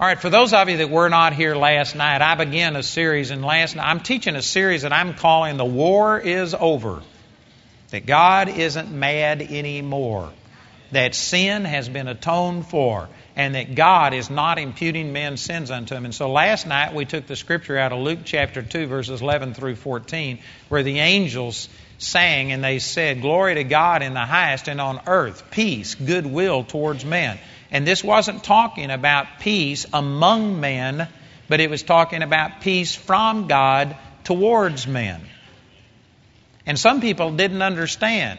All right, for those of you that were not here last night, I began a series, and last night I'm teaching a series that I'm calling The War is Over. That God isn't mad anymore. That sin has been atoned for. And that God is not imputing men's sins unto him. And so last night we took the scripture out of Luke chapter 2, verses 11 through 14, where the angels sang and they said, Glory to God in the highest, and on earth peace, goodwill towards men. And this wasn't talking about peace among men, but it was talking about peace from God towards men. And some people didn't understand.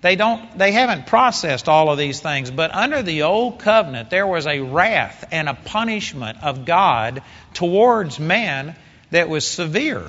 They don't they haven't processed all of these things, but under the old covenant there was a wrath and a punishment of God towards man that was severe.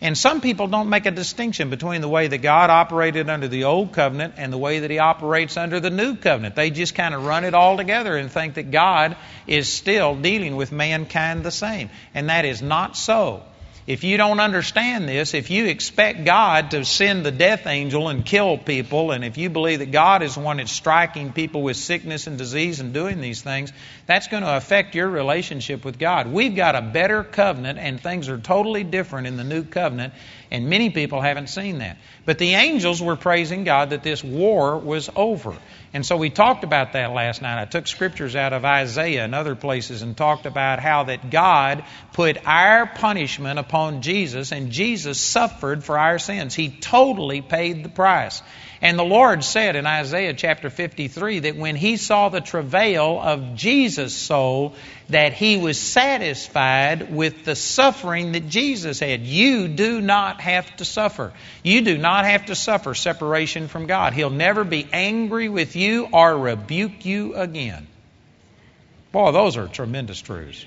And some people don't make a distinction between the way that God operated under the old covenant and the way that He operates under the new covenant. They just kind of run it all together and think that God is still dealing with mankind the same. And that is not so. If you don't understand this, if you expect God to send the death angel and kill people, and if you believe that God is the one that's striking people with sickness and disease and doing these things, that's going to affect your relationship with God. We've got a better covenant, and things are totally different in the new covenant, and many people haven't seen that. But the angels were praising God that this war was over. And so we talked about that last night. I took scriptures out of Isaiah and other places and talked about how that God put our punishment upon Jesus and Jesus suffered for our sins. He totally paid the price. And the Lord said in Isaiah chapter 53 that when he saw the travail of Jesus' soul, that he was satisfied with the suffering that Jesus had. You do not have to suffer. You do not have to suffer separation from God. He'll never be angry with you or rebuke you again. Boy, those are tremendous truths.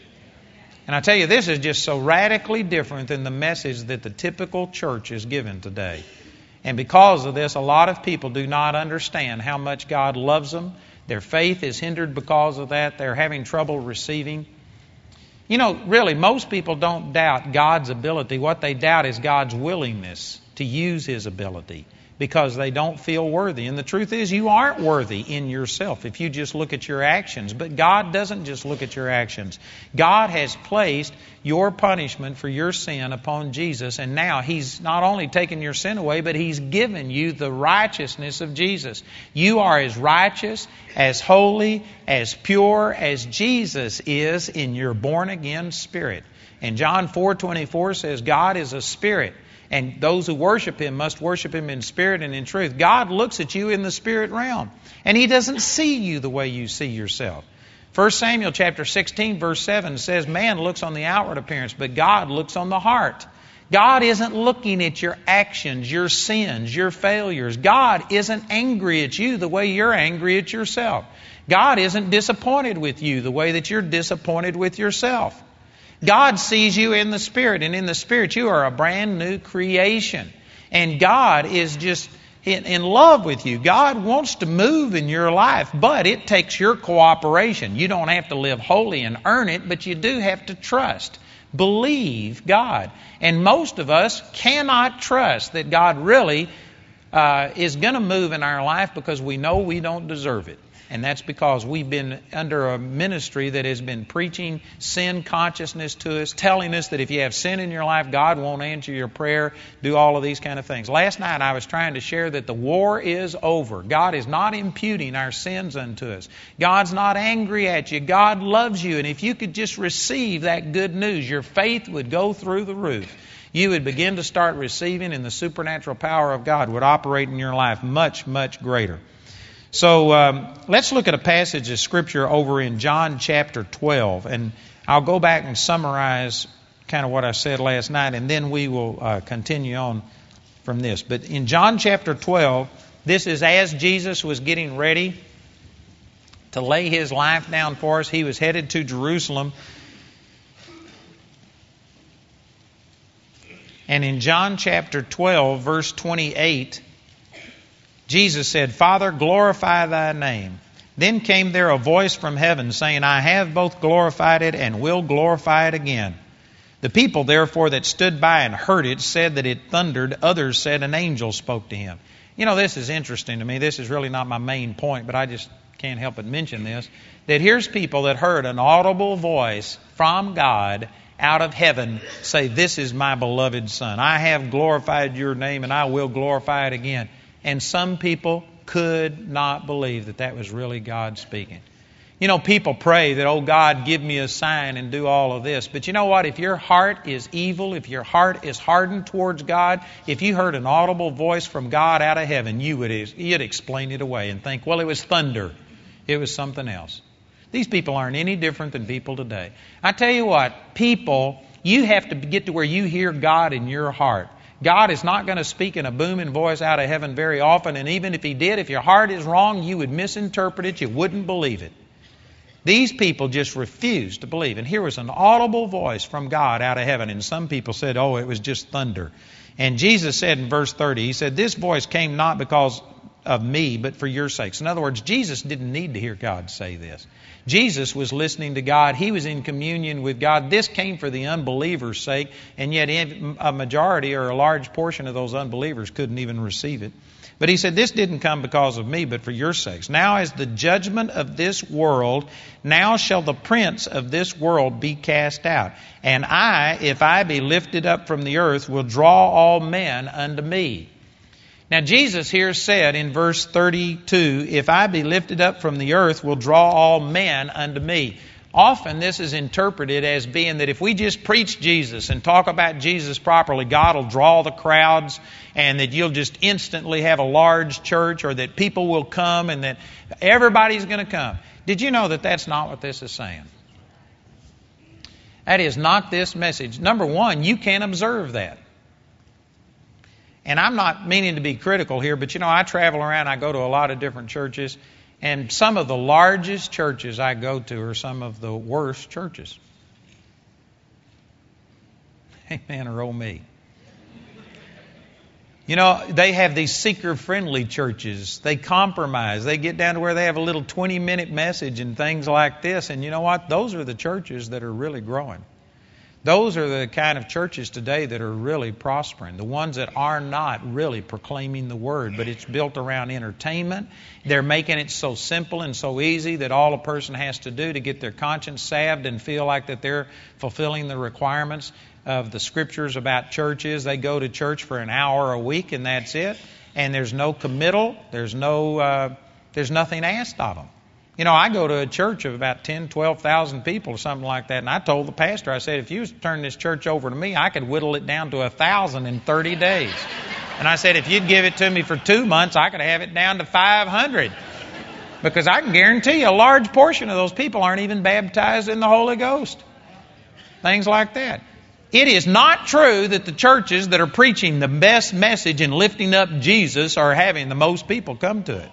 And I tell you, this is just so radically different than the message that the typical church is given today. And because of this, a lot of people do not understand how much God loves them. Their faith is hindered because of that. They're having trouble receiving. You know, really, most people don't doubt God's ability. What they doubt is God's willingness to use His ability because they don't feel worthy. And the truth is, you aren't worthy in yourself if you just look at your actions. But God doesn't just look at your actions. God has placed your punishment for your sin upon Jesus, and now He's not only taken your sin away, but He's given you the righteousness of Jesus. You are as righteous, as holy, as pure as Jesus is in your born again spirit. And John 4:24 says God is a spirit and those who worship him must worship him in spirit and in truth. God looks at you in the spirit realm, and he doesn't see you the way you see yourself. 1 Samuel chapter 16 verse 7 says man looks on the outward appearance, but God looks on the heart. God isn't looking at your actions, your sins, your failures. God isn't angry at you the way you're angry at yourself. God isn't disappointed with you the way that you're disappointed with yourself. God sees you in the Spirit, and in the Spirit, you are a brand new creation. And God is just in, in, love with you. God wants to move in your life, but it takes your cooperation. You don't have to live holy and earn it, but you do have to trust. Believe God. And most of us cannot trust that God really uh, is going to move in our life because we know we don't deserve it. And that's because we've been under a ministry that has been preaching sin consciousness to us, telling us that if you have sin in your life, God won't answer your prayer, do all of these kind of things. Last night I was trying to share that the war is over. God is not imputing our sins unto us. God's not angry at you. God loves you. And if you could just receive that good news, your faith would go through the roof you would begin to start receiving, and the supernatural power of God would operate in your life much, much greater. So um, let's look at a passage of Scripture over in John chapter 12. And I'll go back and summarize kind of what I said last night, and then we will uh, continue on from this. But in John chapter 12, this is as Jesus was getting ready to lay his life down for us. He was headed to Jerusalem. And in John chapter 12, verse 28, Jesus said, Father, glorify thy name. Then came there a voice from heaven saying, I have both glorified it and will glorify it again. The people, therefore, that stood by and heard it said that it thundered. Others said an angel spoke to him. You know, this is interesting to me. This is really not my main point, but I just can't help but mention this, that here's people that heard an audible voice from God out of heaven say, This is my beloved Son. I have glorified your name and I will glorify it again. And some people could not believe that that was really God speaking. You know, people pray that, oh God, give me a sign and do all of this. But you know what? If your heart is evil, if your heart is hardened towards God, if you heard an audible voice from God out of heaven, you would you'd explain it away and think, well, it was thunder. It was something else. These people aren't any different than people today. I tell you what, people, you have to get to where you hear God in your heart. God is not going to speak in a booming voice out of heaven very often, and even if He did, if your heart is wrong, you would misinterpret it, you wouldn't believe it. These people just refused to believe. And here was an audible voice from God out of heaven, and some people said, oh, it was just thunder. And Jesus said in verse 30, He said, This voice came not because of me, but for your sakes. In other words, Jesus didn't need to hear God say this. Jesus was listening to God. He was in communion with God. This came for the unbeliever's sake, and yet a majority or a large portion of those unbelievers couldn't even receive it. But he said, This didn't come because of me, but for your sakes. Now is the judgment of this world. Now shall the prince of this world be cast out. And I, if I be lifted up from the earth, will draw all men unto me. Now, Jesus here said in verse 32, If I be lifted up from the earth, will draw all men unto me. Often this is interpreted as being that if we just preach Jesus and talk about Jesus properly, God will draw the crowds and that you'll just instantly have a large church or that people will come and that everybody's going to come. Did you know that that's not what this is saying? That is not this message. Number one, you can't observe that. And I'm not meaning to be critical here, but you know, I travel around, I go to a lot of different churches, and some of the largest churches I go to are some of the worst churches. Amen or oh me. You know, they have these seeker friendly churches. They compromise. They get down to where they have a little 20 minute message and things like this. And you know what? Those are the churches that are really growing. Those are the kind of churches today that are really prospering. The ones that are not really proclaiming the word, but it's built around entertainment. They're making it so simple and so easy that all a person has to do to get their conscience salved and feel like that they're fulfilling the requirements of the scriptures about churches. They go to church for an hour a week and that's it. And there's no committal. There's no. Uh, there's nothing asked of them. You know, I go to a church of about 10, 12,000 people or something like that, and I told the pastor, I said, if you turn this church over to me, I could whittle it down to a 1,000 in 30 days. And I said, if you'd give it to me for two months, I could have it down to 500. Because I can guarantee you a large portion of those people aren't even baptized in the Holy Ghost. Things like that. It is not true that the churches that are preaching the best message and lifting up Jesus are having the most people come to it.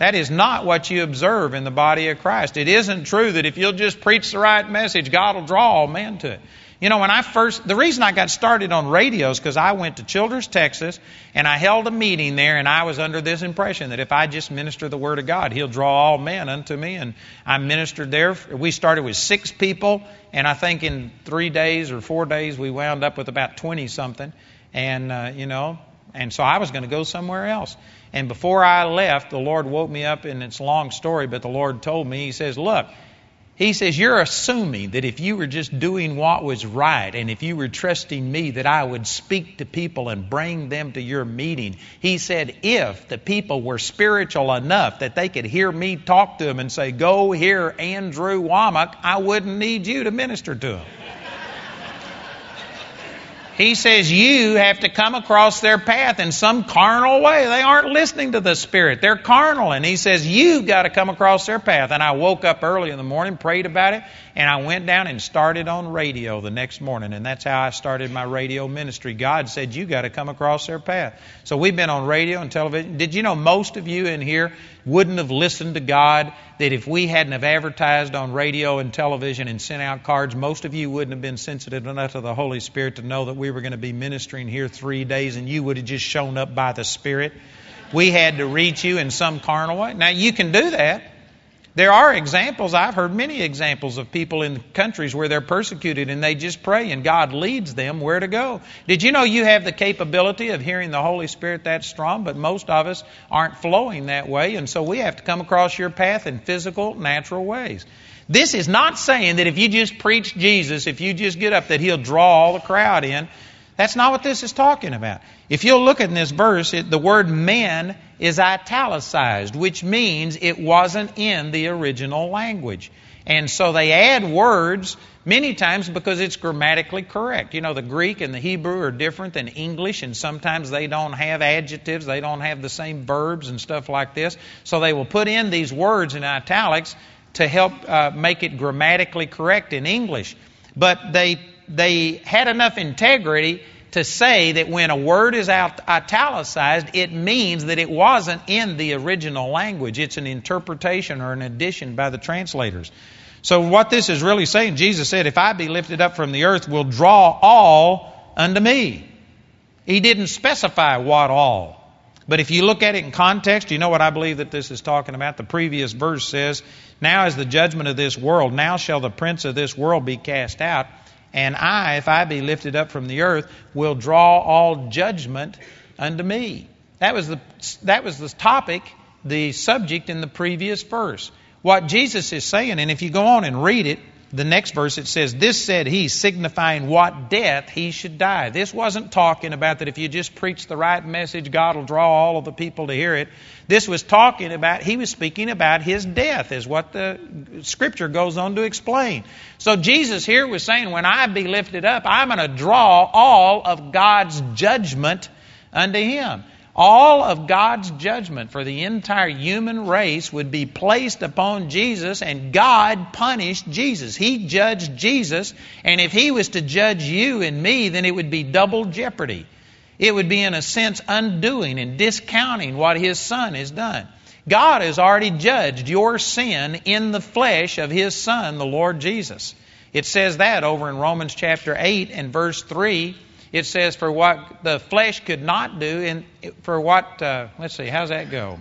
That is not what you observe in the body of Christ. It isn't true that if you'll just preach the right message, God will draw all men to it. You know, when I first, the reason I got started on radio is because I went to Childress, Texas, and I held a meeting there, and I was under this impression that if I just minister the Word of God, He'll draw all men unto me. And I ministered there. We started with six people, and I think in three days or four days, we wound up with about 20 something. And, uh, you know, and so I was going to go somewhere else. And before I left, the Lord woke me up, and it's a long story, but the Lord told me, He says, Look, He says, You're assuming that if you were just doing what was right, and if you were trusting me, that I would speak to people and bring them to your meeting. He said, If the people were spiritual enough that they could hear me talk to them and say, Go hear Andrew Wommack, I wouldn't need you to minister to them. He says you have to come across their path in some carnal way. They aren't listening to the Spirit. They're carnal. And he says you've got to come across their path. And I woke up early in the morning, prayed about it, and I went down and started on radio the next morning. And that's how I started my radio ministry. God said you've got to come across their path. So we've been on radio and television. Did you know most of you in here wouldn't have listened to God, that if we hadn't have advertised on radio and television and sent out cards, most of you wouldn't have been sensitive enough to the Holy Spirit to know that we were going to be ministering here three days and you would have just shown up by the Spirit. We had to reach you in some carnal way. Now, you can do that. There are examples, I've heard many examples of people in countries where they're persecuted and they just pray and God leads them where to go. Did you know you have the capability of hearing the Holy Spirit that strong, but most of us aren't flowing that way, and so we have to come across your path in physical, natural ways. This is not saying that if you just preach Jesus, if you just get up, that He'll draw all the crowd in. That's not what this is talking about. If you'll look at this verse, it, the word men is italicized, which means it wasn't in the original language. And so they add words many times because it's grammatically correct. You know, the Greek and the Hebrew are different than English, and sometimes they don't have adjectives, they don't have the same verbs and stuff like this. So they will put in these words in italics to help uh, make it grammatically correct in English. But they they had enough integrity to say that when a word is out, italicized, it means that it wasn't in the original language. It's an interpretation or an addition by the translators. So, what this is really saying, Jesus said, If I be lifted up from the earth, will draw all unto me. He didn't specify what all. But if you look at it in context, you know what I believe that this is talking about? The previous verse says, Now is the judgment of this world, now shall the prince of this world be cast out. And I, if I be lifted up from the earth, will draw all judgment unto me. That was the, that was the topic, the subject in the previous verse. What Jesus is saying, and if you go on and read it, the next verse it says, This said he, signifying what death he should die. This wasn't talking about that if you just preach the right message, God will draw all of the people to hear it. This was talking about, he was speaking about his death, is what the scripture goes on to explain. So Jesus here was saying, When I be lifted up, I'm going to draw all of God's judgment unto him all of God's judgment for the entire human race would be placed upon Jesus, and God punished Jesus. He judged Jesus, and if He was to judge you and me, then it would be double jeopardy. It would be, in a sense, undoing and discounting what His Son has done. God has already judged your sin in the flesh of His Son, the Lord Jesus. It says that over in Romans chapter 8 and verse 3 it says, for what the flesh could not do, and for what, uh, let's see, how's that go?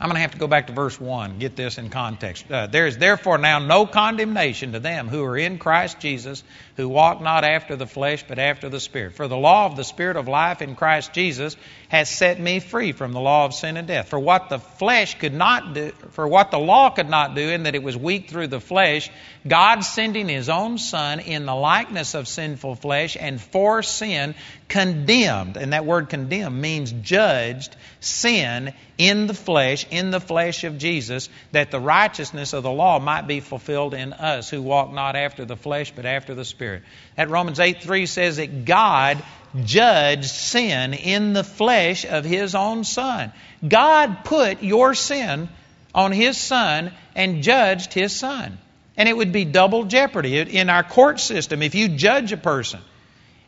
I'm going to have to go back to verse 1, get this in context. Uh, there is therefore now no condemnation to them who are in Christ Jesus, who walk not after the flesh, but after the Spirit. For the law of the Spirit of life in Christ Jesus has set me free from the law of sin and death. For what the flesh could not do, for what the law could not do, in that it was weak through the flesh, God sending His own Son in the likeness of sinful flesh, and for sin condemned, and that word condemned means judged sin in the flesh, in the flesh of Jesus, that the righteousness of the law might be fulfilled in us who walk not after the flesh, but after the Spirit. That Romans 8 3 says that God judged sin in the flesh of His own Son. God put your sin on His Son and judged His Son. And it would be double jeopardy in our court system if you judge a person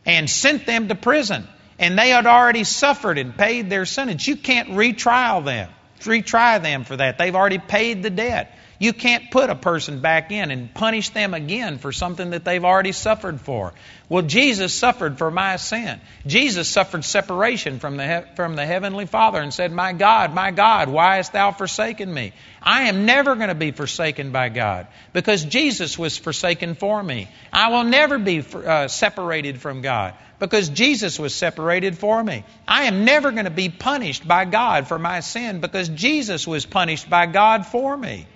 and sent them to prison and they had already suffered and paid their sentence. You can't retrial them, retry them for that. They've already paid the debt. You can't put a person back in and punish them again for something that they've already suffered for. Well, Jesus suffered for my sin. Jesus suffered separation from the, from the Heavenly Father and said, My God, my God, why hast thou forsaken me? I am never going to be forsaken by God because Jesus was forsaken for me. I will never be uh, separated from God because Jesus was separated for me. I am never going to be punished by God for my sin because Jesus was punished by God for me.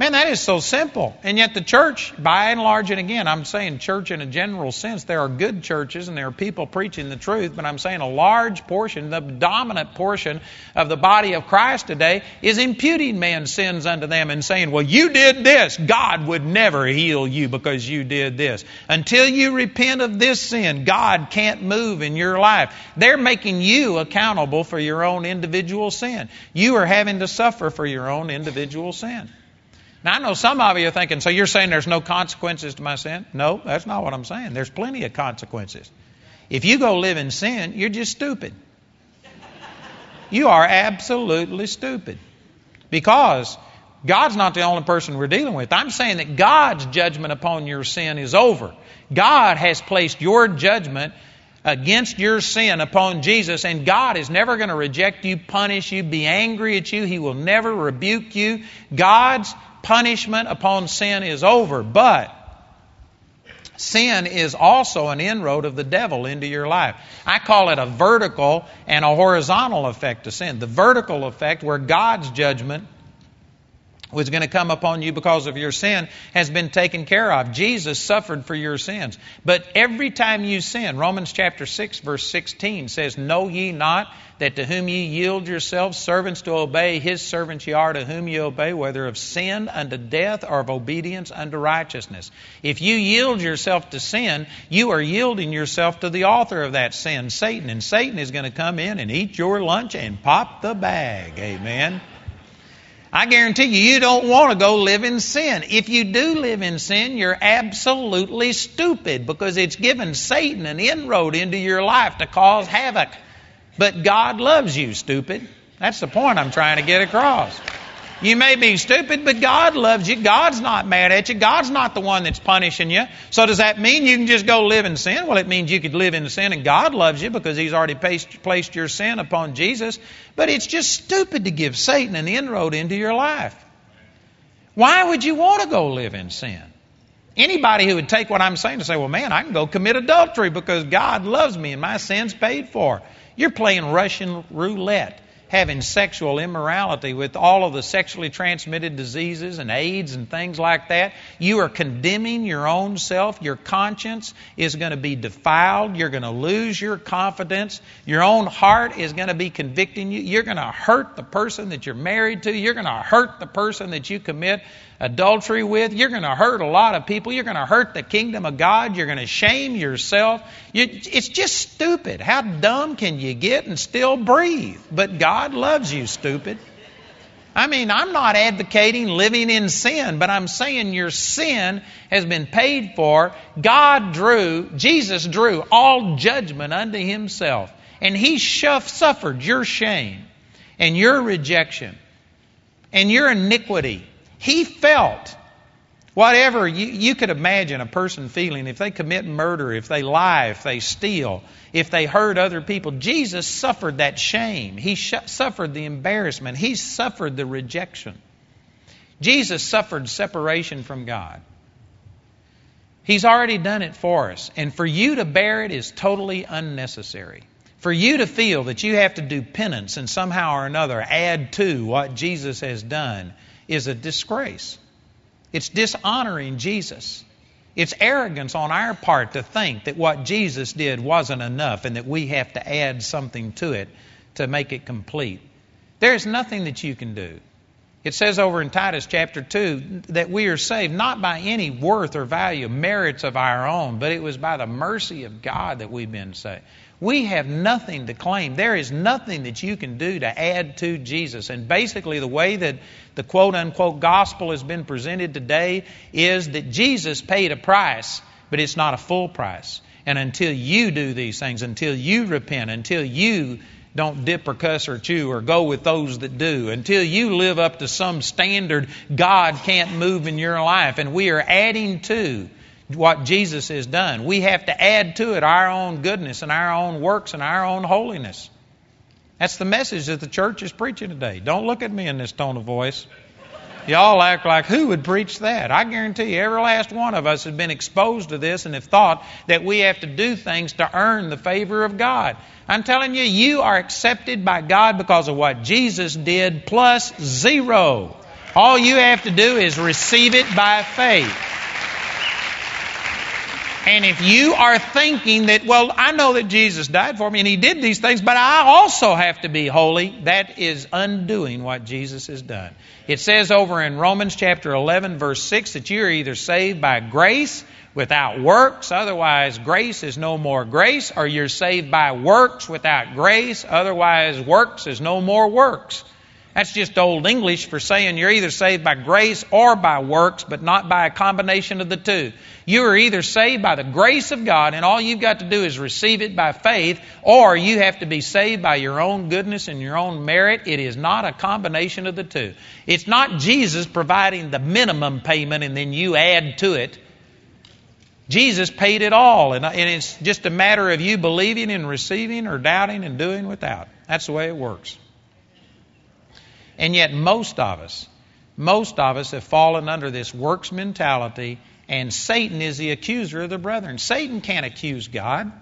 Man, that is so simple. And yet, the church, by and large, and again, I'm saying church in a general sense, there are good churches and there are people preaching the truth, but I'm saying a large portion, the dominant portion of the body of Christ today is imputing man's sins unto them and saying, Well, you did this. God would never heal you because you did this. Until you repent of this sin, God can't move in your life. They're making you accountable for your own individual sin. You are having to suffer for your own individual sin. Now, I know some of you are thinking, so you're saying there's no consequences to my sin? No, that's not what I'm saying. There's plenty of consequences. If you go live in sin, you're just stupid. You are absolutely stupid. Because God's not the only person we're dealing with. I'm saying that God's judgment upon your sin is over. God has placed your judgment against your sin upon Jesus, and God is never going to reject you, punish you, be angry at you. He will never rebuke you. God's punishment upon sin is over, but sin is also an inroad of the devil into your life. I call it a vertical and a horizontal effect of sin. The vertical effect, where God's judgment was going to come upon you because of your sin has been taken care of. Jesus suffered for your sins. But every time you sin, Romans chapter 6 verse 16 says, Know ye not that to whom ye yield yourselves servants to obey, his servants ye are to whom ye obey, whether of sin unto death or of obedience unto righteousness. If you yield yourself to sin, you are yielding yourself to the author of that sin, Satan. And Satan is going to come in and eat your lunch and pop the bag. Amen. I guarantee you, you don't want to go live in sin. If you do live in sin, you're absolutely stupid because it's given Satan an inroad into your life to cause havoc. But God loves you, stupid. That's the point I'm trying to get across. You may be stupid, but God loves you. God's not mad at you. God's not the one that's punishing you. So does that mean you can just go live in sin? Well, it means you could live in sin and God loves you because He's already placed your sin upon Jesus. But it's just stupid to give Satan an inroad into your life. Why would you want to go live in sin? Anybody who would take what I'm saying to say, well, man, I can go commit adultery because God loves me and my sin's paid for. You're playing Russian roulette having sexual immorality with all of the sexually transmitted diseases and AIDS and things like that. You are condemning your own self. Your conscience is going to be defiled. You're going to lose your confidence. Your own heart is going to be convicting you. You're going to hurt the person that you're married to. You're going to hurt the person that you commit adultery with. You're going to hurt a lot of people. You're going to hurt the kingdom of God. You're going to shame yourself. You, it's just stupid. How dumb can you get and still breathe? But God loves you, stupid. I mean, I'm not advocating living in sin, but I'm saying your sin has been paid for. God drew, Jesus drew all judgment unto himself. And he suffered your shame and your rejection and your iniquity he felt whatever you, you could imagine a person feeling if they commit murder, if they lie, if they steal, if they hurt other people. Jesus suffered that shame. He sh- suffered the embarrassment. He suffered the rejection. Jesus suffered separation from God. He's already done it for us. And for you to bear it is totally unnecessary. For you to feel that you have to do penance and somehow or another add to what Jesus has done is a disgrace. It's dishonoring Jesus. It's arrogance on our part to think that what Jesus did wasn't enough and that we have to add something to it to make it complete. There's nothing that you can do. It says over in Titus chapter 2 that we are saved not by any worth or value, merits of our own, but it was by the mercy of God that we've been saved. We have nothing to claim. There is nothing that you can do to add to Jesus. And basically, the way that the quote unquote gospel has been presented today is that Jesus paid a price, but it's not a full price. And until you do these things, until you repent, until you don't dip or cuss or chew or go with those that do, until you live up to some standard, God can't move in your life. And we are adding to what Jesus has done. We have to add to it our own goodness and our own works and our own holiness. That's the message that the church is preaching today. Don't look at me in this tone of voice. Y'all act like who would preach that? I guarantee you, every last one of us has been exposed to this and have thought that we have to do things to earn the favor of God. I'm telling you, you are accepted by God because of what Jesus did plus zero. All you have to do is receive it by faith. And if you are thinking that, well, I know that Jesus died for me and he did these things, but I also have to be holy, that is undoing what Jesus has done. It says over in Romans chapter 11, verse 6, that you are either saved by grace without works, otherwise grace is no more grace, or you're saved by works without grace, otherwise works is no more works. That's just old English for saying you're either saved by grace or by works, but not by a combination of the two. You are either saved by the grace of God, and all you've got to do is receive it by faith, or you have to be saved by your own goodness and your own merit. It is not a combination of the two. It's not Jesus providing the minimum payment and then you add to it. Jesus paid it all, and, it's just a matter of you believing and receiving or doubting and doing without. That's the way it works. And yet, most of us, most of us have fallen under this works mentality, and Satan is the accuser of the brethren. Satan can't accuse God.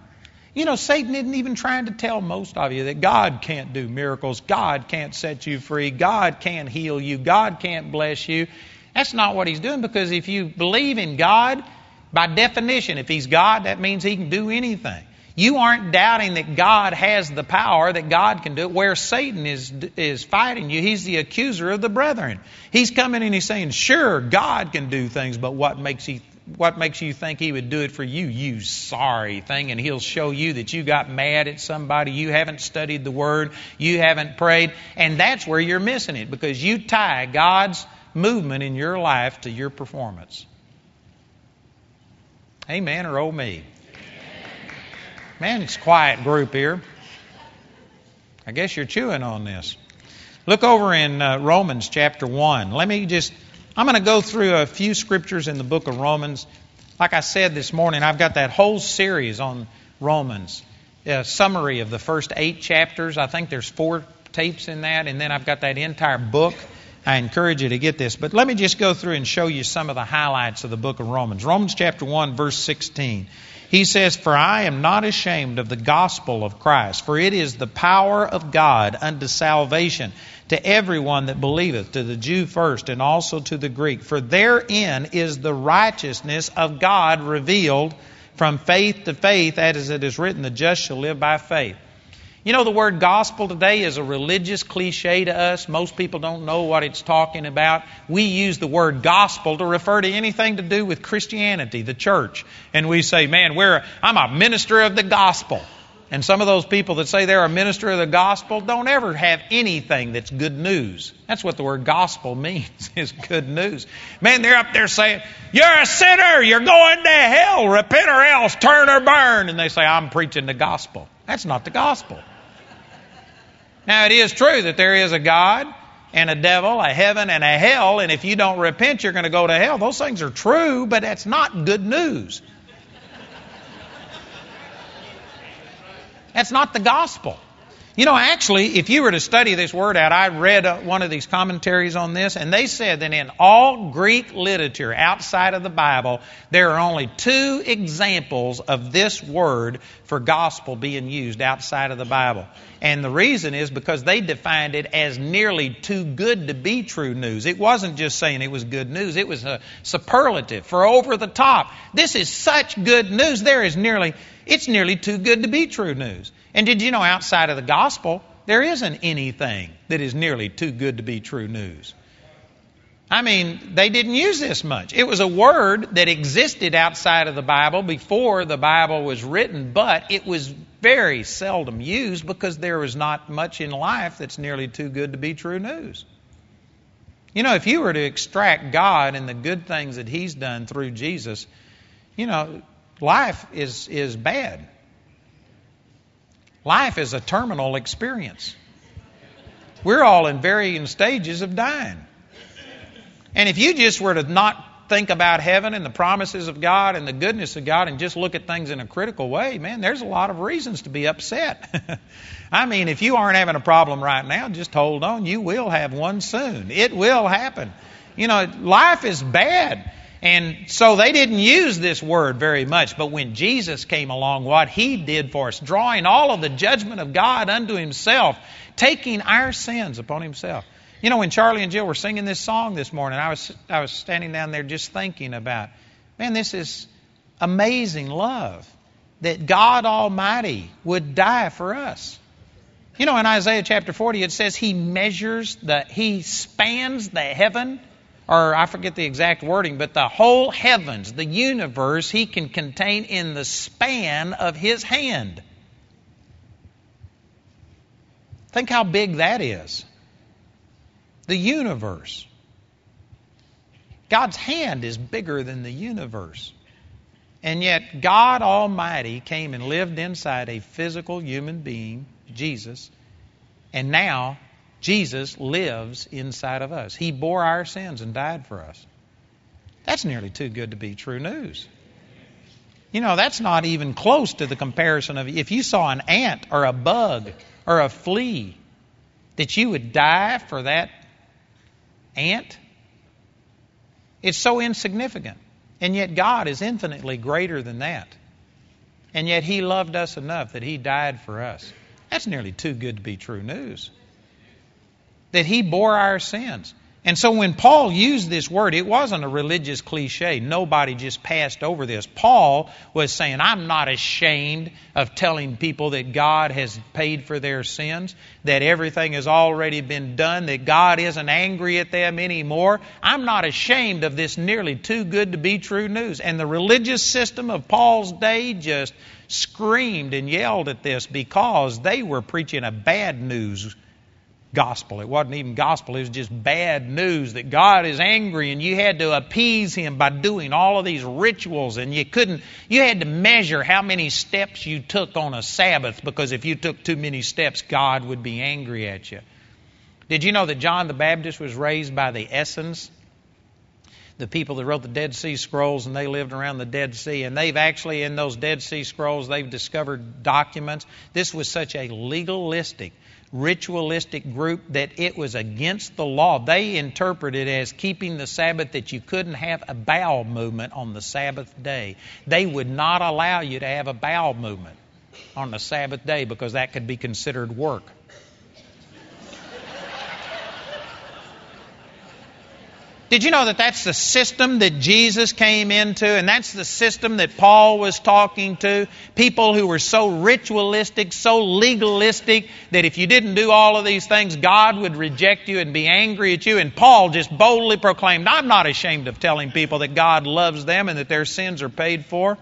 You know, Satan isn't even trying to tell most of you that God can't do miracles, God can't set you free, God can't heal you, God can't bless you. That's not what he's doing because if you believe in God, by definition, if he's God, that means he can do anything. You aren't doubting that God has the power, that God can do it. Where Satan is, is fighting you, he's the accuser of the brethren. He's coming and he's saying, sure, God can do things, but what makes he what makes you think he would do it for you, you sorry thing? And he'll show you that you got mad at somebody, you haven't studied the word, you haven't prayed, and that's where you're missing it because you tie God's movement in your life to your performance. Amen or oh me? Man, it's a quiet group here. I guess you're chewing on this. Look over in uh, Romans chapter 1. Let me just I'm going to go through a few scriptures in the book of Romans. Like I said this morning, I've got that whole series on Romans, a summary of the first eight chapters. I think there's four tapes in that, and then I've got that entire book. I encourage you to get this. But let me just go through and show you some of the highlights of the book of Romans. Romans chapter 1, verse 16. He says, For I am not ashamed of the gospel of Christ, for it is the power of God unto salvation to everyone that believeth, to the Jew first, and also to the Greek. For therein is the righteousness of God revealed from faith to faith, as it is written, the just shall live by faith. You know, the word gospel today is a religious cliche to us. Most people don't know what it's talking about. We use the word gospel to refer to anything to do with Christianity, the church. And we say, man, we're, I'm a minister of the gospel. And some of those people that say they're a minister of the gospel don't ever have anything that's good news. That's what the word gospel means, is good news. Man, they're up there saying, You're a sinner, you're going to hell, repent or else, turn or burn. And they say, I'm preaching the gospel. That's not the gospel. Now, it is true that there is a God and a devil, a heaven and a hell, and if you don't repent, you're going to go to hell. Those things are true, but that's not good news. That's not the gospel. You know, actually, if you were to study this word out, I read uh, one of these commentaries on this, and they said that in all Greek literature outside of the Bible, there are only two examples of this word for gospel being used outside of the Bible. And the reason is because they defined it as nearly too good to be true news. It wasn't just saying it was good news, it was a superlative for over the top. This is such good news. There is nearly, it's nearly too good to be true news. And did you know outside of the gospel, there isn't anything that is nearly too good to be true news? I mean, they didn't use this much. It was a word that existed outside of the Bible before the Bible was written, but it was very seldom used because there was not much in life that's nearly too good to be true news. You know, if you were to extract God and the good things that He's done through Jesus, you know, life is, is bad. Life is a terminal experience. We're all in varying stages of dying. And if you just were to not think about heaven and the promises of God and the goodness of God and just look at things in a critical way, man, there's a lot of reasons to be upset. I mean, if you aren't having a problem right now, just hold on. You will have one soon. It will happen. You know, life is bad. And so they didn't use this word very much. But when Jesus came along, what he did for us, drawing all of the judgment of God unto himself, taking our sins upon himself. You know, when Charlie and Jill were singing this song this morning, I was, I was standing down there just thinking about, man, this is amazing love that God Almighty would die for us. You know, in Isaiah chapter 40, it says He measures the, He spans the heaven, or I forget the exact wording, but the whole heavens, the universe, He can contain in the span of His hand. Think how big that is the universe. God's hand is bigger than the universe. And yet, God Almighty came and lived inside a physical human being, Jesus, and now Jesus lives inside of us. He bore our sins and died for us. That's nearly too good to be true news. You know, that's not even close to the comparison of if you saw an ant or a bug or a flea, that you would die for that ant. It's so insignificant. And yet God is infinitely greater than that. And yet He loved us enough that He died for us. That's nearly too good to be true news. That He bore our sins. And so when Paul used this word, it wasn't a religious cliche. Nobody just passed over this. Paul was saying, I'm not ashamed of telling people that God has paid for their sins, that everything has already been done, that God isn't angry at them anymore. I'm not ashamed of this nearly too good to be true news. And the religious system of Paul's day just screamed and yelled at this because they were preaching a bad news gospel. It wasn't even gospel, it was just bad news that God is angry and you had to appease him by doing all of these rituals and you couldn't you had to measure how many steps you took on a Sabbath because if you took too many steps God would be angry at you. Did you know that John the Baptist was raised by the Essenes? The people that wrote the Dead Sea Scrolls and they lived around the Dead Sea and they've actually in those Dead Sea Scrolls they've discovered documents. This was such a legalistic ritualistic group that it was against the law. They interpreted as keeping the Sabbath that you couldn't have a bowel movement on the Sabbath day. They would not allow you to have a bowel movement on the Sabbath day because that could be considered work. Did you know that that's the system that Jesus came into, and that's the system that Paul was talking to? People who were so ritualistic, so legalistic, that if you didn't do all of these things, God would reject you and be angry at you. And Paul just boldly proclaimed, I'm not ashamed of telling people that God loves them and that their sins are paid for.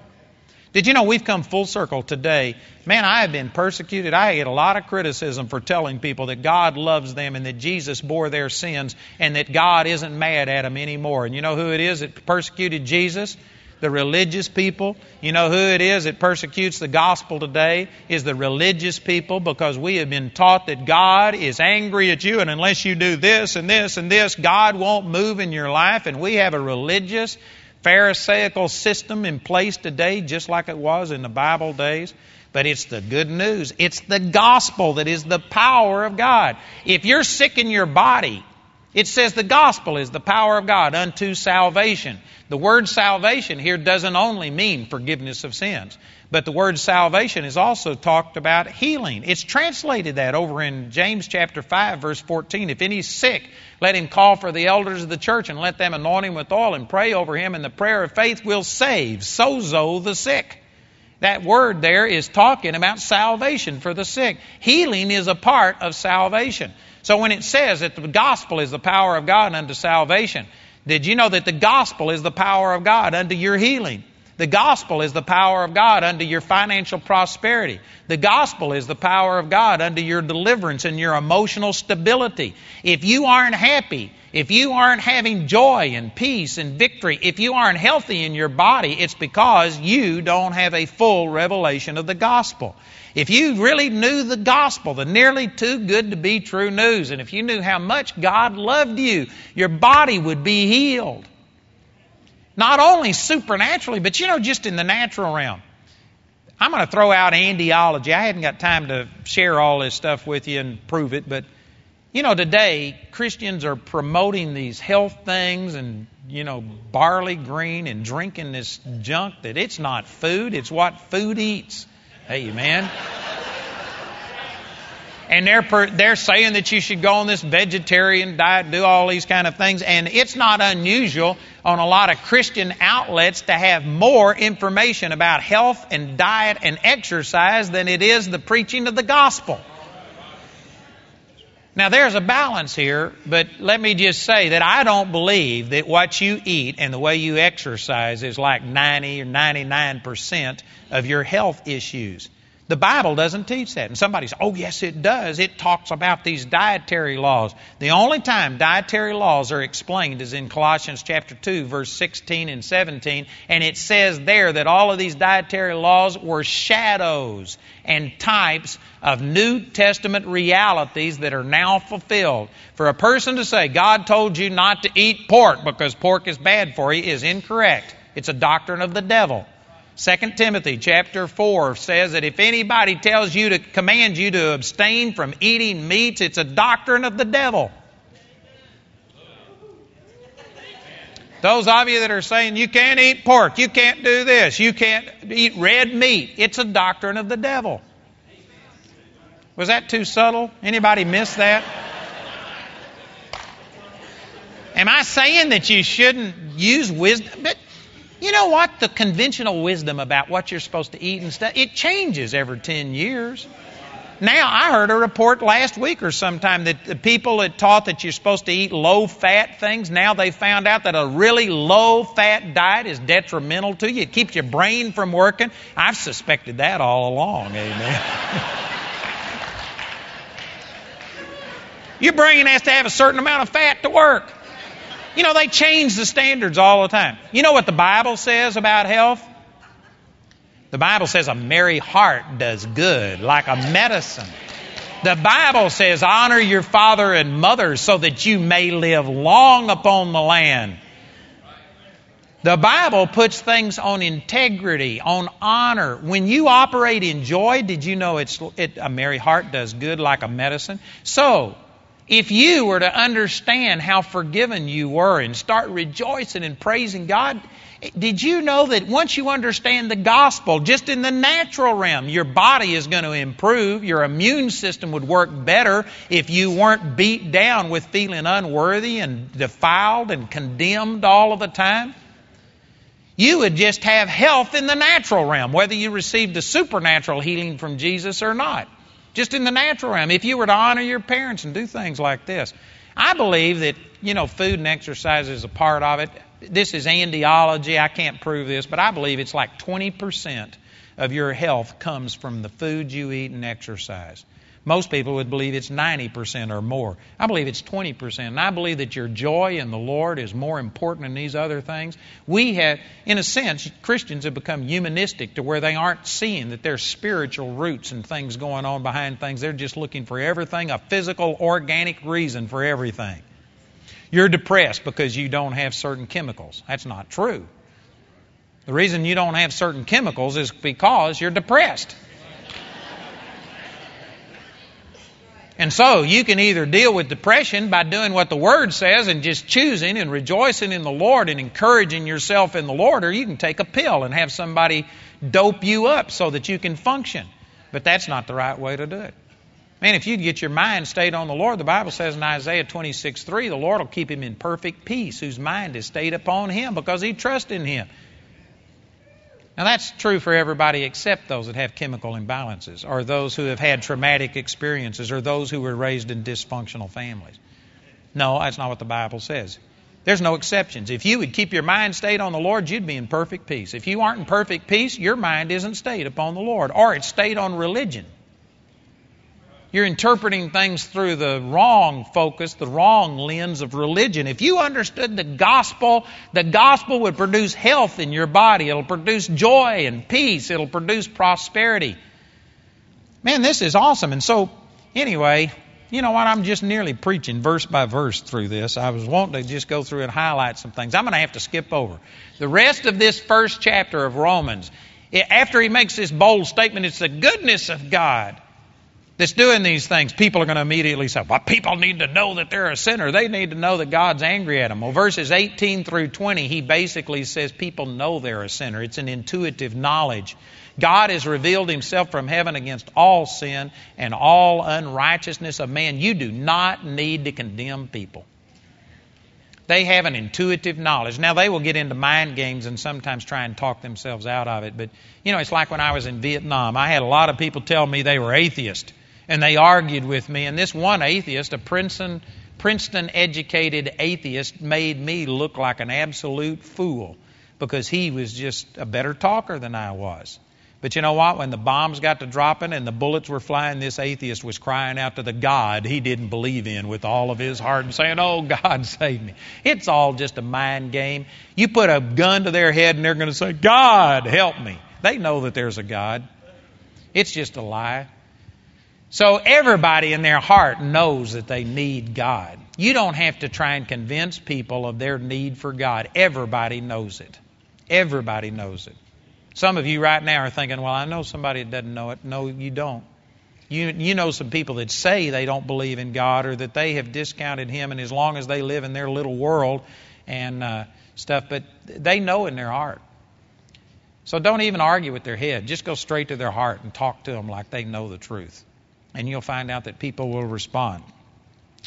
Did you know we've come full circle today? Man, I have been persecuted. I get a lot of criticism for telling people that God loves them and that Jesus bore their sins and that God isn't mad at them anymore. And you know who it is that persecuted Jesus? The religious people. You know who it is that persecutes the gospel today? Is the religious people because we have been taught that God is angry at you and unless you do this and this and this, God won't move in your life. And we have a religious Pharisaical system in place today, just like it was in the Bible days. But it's the good news. It's the gospel that is the power of God. If you're sick in your body, it says the gospel is the power of God unto salvation. The word salvation here doesn't only mean forgiveness of sins, but the word salvation is also talked about healing. It's translated that over in James chapter 5 verse 14. If any's sick, let him call for the elders of the church and let them anoint him with oil and pray over him and the prayer of faith will save sozo the sick. That word there is talking about salvation for the sick. Healing is a part of salvation. So when it says that the gospel is the power of God unto salvation, did you know that the gospel is the power of God unto your healing? The gospel is the power of God unto your financial prosperity. The gospel is the power of God unto your deliverance and your emotional stability. If you aren't happy, if you aren't having joy and peace and victory, if you aren't healthy in your body, it's because you don't have a full revelation of the gospel. If you really knew the gospel, the nearly too good to be true news, and if you knew how much God loved you, your body would be healed. Not only supernaturally, but you know, just in the natural realm. I'm going to throw out andiology. I hadn't got time to share all this stuff with you and prove it, but you know, today Christians are promoting these health things and, you know, barley green and drinking this junk that it's not food, it's what food eats. Hey, man and they're per, they're saying that you should go on this vegetarian diet, do all these kind of things, and it's not unusual on a lot of Christian outlets to have more information about health and diet and exercise than it is the preaching of the gospel. Now there's a balance here, but let me just say that I don't believe that what you eat and the way you exercise is like 90 or 99% of your health issues. The Bible doesn't teach that. And somebody says, oh, yes, it does. It talks about these dietary laws. The only time dietary laws are explained is in Colossians chapter 2, verse 16 and 17. And it says there that all of these dietary laws were shadows and types of New Testament realities that are now fulfilled. For a person to say, God told you not to eat pork because pork is bad for you, is incorrect. It's a doctrine of the devil. 2 Timothy chapter 4 says that if anybody tells you to command you to abstain from eating meats, it's a doctrine of the devil. Those of you that are saying you can't eat pork, you can't do this, you can't eat red meat, it's a doctrine of the devil. Was that too subtle? Anybody miss that? Am I saying that you shouldn't use wisdom? But you know what? The conventional wisdom about what you're supposed to eat and stuff, it changes every 10 years. Now, I heard a report last week or sometime that the people that taught that you're supposed to eat low fat things, now they found out that a really low fat diet is detrimental to you. It keeps your brain from working. I've suspected that all along, amen. your brain has to have a certain amount of fat to work. You know, they change the standards all the time. You know what the Bible says about health? The Bible says a merry heart does good, like a medicine. The Bible says, honor your father and mother so that you may live long upon the land. The Bible puts things on integrity, on honor. When you operate in joy, did you know it's it, a merry heart does good like a medicine? So, if you were to understand how forgiven you were and start rejoicing and praising God, did you know that once you understand the gospel, just in the natural realm, your body is going to improve, your immune system would work better if you weren't beat down with feeling unworthy and defiled and condemned all of the time? You would just have health in the natural realm, whether you received the supernatural healing from Jesus or not. Just in the natural realm. If you were to honor your parents and do things like this. I believe that, you know, food and exercise is a part of it this is Andyology. I can't prove this, but I believe it's like 20% of your health comes from the food you eat and exercise. Most people would believe it's 90% or more. I believe it's 20%. And I believe that your joy in the Lord is more important than these other things. We have, in a sense, Christians have become humanistic to where they aren't seeing that there's spiritual roots and things going on behind things. They're just looking for everything, a physical, organic reason for everything. You're depressed because you don't have certain chemicals. That's not true. The reason you don't have certain chemicals is because you're depressed. And so you can either deal with depression by doing what the Word says and just choosing and rejoicing in the Lord and encouraging yourself in the Lord, or you can take a pill and have somebody dope you up so that you can function. But that's not the right way to do it. Man, if you'd get your mind stayed on the Lord, the Bible says in Isaiah 26 3, the Lord will keep him in perfect peace, whose mind is stayed upon him because he trusts in him. Now, that's true for everybody except those that have chemical imbalances, or those who have had traumatic experiences, or those who were raised in dysfunctional families. No, that's not what the Bible says. There's no exceptions. If you would keep your mind stayed on the Lord, you'd be in perfect peace. If you aren't in perfect peace, your mind isn't stayed upon the Lord, or it's stayed on religion. You're interpreting things through the wrong focus, the wrong lens of religion. If you understood the gospel, the gospel would produce health in your body. It'll produce joy and peace. It'll produce prosperity. Man, this is awesome. And so, anyway, you know what? I'm just nearly preaching verse by verse through this. I was wanting to just go through and highlight some things. I'm going to have to skip over. The rest of this first chapter of Romans, after he makes this bold statement, it's the goodness of God that's doing these things, people are going to immediately say, well, people need to know that they're a sinner. They need to know that God's angry at them. Well, verses 18 through 20, he basically says people know they're a sinner. It's an intuitive knowledge. God has revealed himself from heaven against all sin and all unrighteousness of man. You do not need to condemn people. They have an intuitive knowledge. Now, they will get into mind games and sometimes try and talk themselves out of it. But, you know, it's like when I was in Vietnam. I had a lot of people tell me they were atheists and they argued with me. And this one atheist, a Princeton, Princeton educated atheist, made me look like an absolute fool because he was just a better talker than I was. But you know what? When the bombs got to dropping and the bullets were flying, this atheist was crying out to the God he didn't believe in with all of his heart and saying, Oh, God, save me. It's all just a mind game. You put a gun to their head and they're going to say, God, help me. They know that there's a God. It's just a lie. So everybody in their heart knows that they need God. You don't have to try and convince people of their need for God. Everybody knows it. Everybody knows it. Some of you right now are thinking, well, I know somebody that doesn't know it. No, you don't. You, you know some people that say they don't believe in God or that they have discounted Him, and as long as they live in their little world and uh, stuff, but they know in their heart. So don't even argue with their head. Just go straight to their heart and talk to them like they know the truth. And you'll find out that people will respond.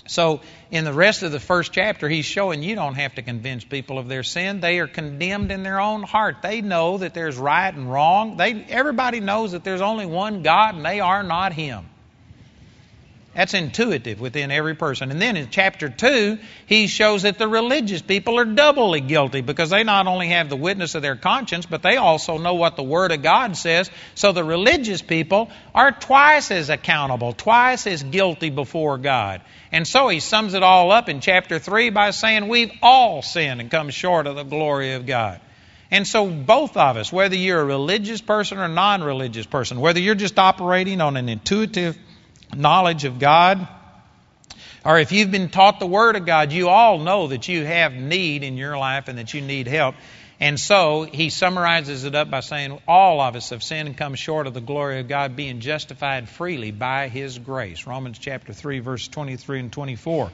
So, in the rest of the first chapter, he's showing you don't have to convince people of their sin. They are condemned in their own heart. They know that there's right and wrong. They, everybody knows that there's only one God, and they are not Him. That's intuitive within every person. And then in chapter 2, he shows that the religious people are doubly guilty because they not only have the witness of their conscience, but they also know what the Word of God says. So the religious people are twice as accountable, twice as guilty before God. And so he sums it all up in chapter 3 by saying, We've all sinned and come short of the glory of God. And so, both of us, whether you're a religious person or non religious person, whether you're just operating on an intuitive knowledge of God, or if you've been taught the Word of God, you all know that you have need in your life and that you need help. And so he summarizes it up by saying, All of us have sinned and come short of the glory of God, being justified freely by his grace. Romans chapter 3, verse 23 and 24.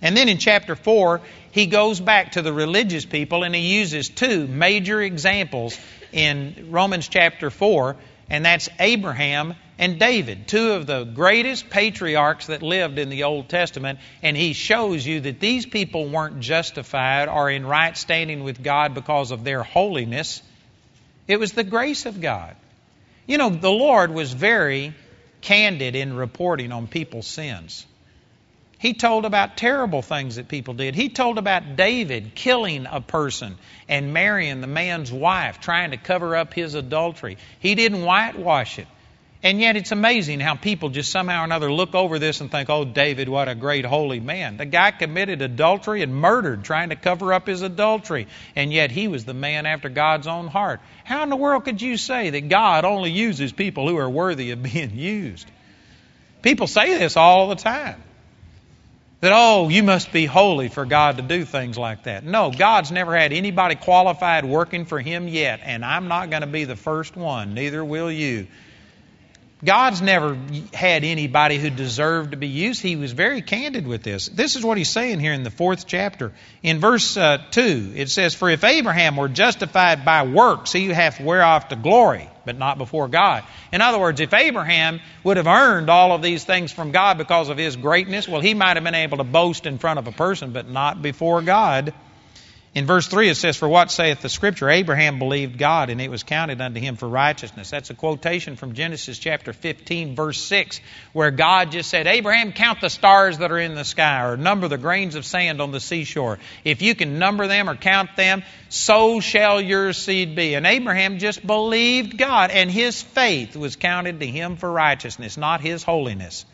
And then in chapter 4, he goes back to the religious people and he uses two major examples in Romans chapter 4, and that's Abraham and David, two of the greatest patriarchs that lived in the Old Testament, and he shows you that these people weren't justified or in right standing with God because of their holiness. It was the grace of God. You know, the Lord was very candid in reporting on people's sins. He told about terrible things that people did. He told about David killing a person and marrying the man's wife, trying to cover up his adultery. He didn't whitewash it. And yet it's amazing how people just somehow or another look over this and think, oh, David, what a great holy man. The guy committed adultery and murdered trying to cover up his adultery. And yet he was the man after God's own heart. How in the world could you say that God only uses people who are worthy of being used? People say this all the time. That, oh, you must be holy for God to do things like that. No, God's never had anybody qualified working for Him yet, and I'm not going to be the first one. Neither will you. God's never had anybody who deserved to be used. He was very candid with this. This is what he's saying here in the fourth chapter. In verse uh, 2, it says, For if Abraham were justified by works, he hath whereof to glory, but not before God. In other words, if Abraham would have earned all of these things from God because of his greatness, well, he might have been able to boast in front of a person, but not before God. In verse 3 it says, For what saith the Scripture? Abraham believed God, and it was counted unto him for righteousness. That's a quotation from Genesis chapter 15, verse 6, where God just said, Abraham, count the stars that are in the sky, or number the grains of sand on the seashore. If you can number them or count them, so shall your seed be. And Abraham just believed God, and his faith was counted to him for righteousness, not his holiness.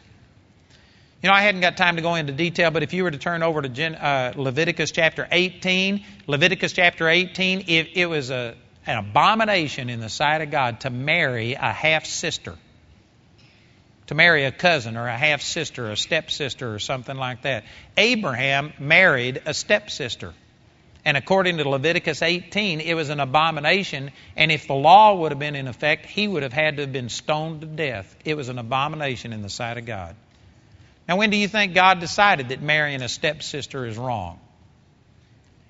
You know, I hadn't got time to go into detail, but if you were to turn over to Gen, uh, Leviticus chapter 18, Leviticus chapter 18, it, it was a, an abomination in the sight of God to marry a half sister, to marry a cousin or a half sister, or a stepsister, or something like that. Abraham married a stepsister. And according to Leviticus 18, it was an abomination. And if the law would have been in effect, he would have had to have been stoned to death. It was an abomination in the sight of God. Now, when do you think God decided that marrying a stepsister is wrong?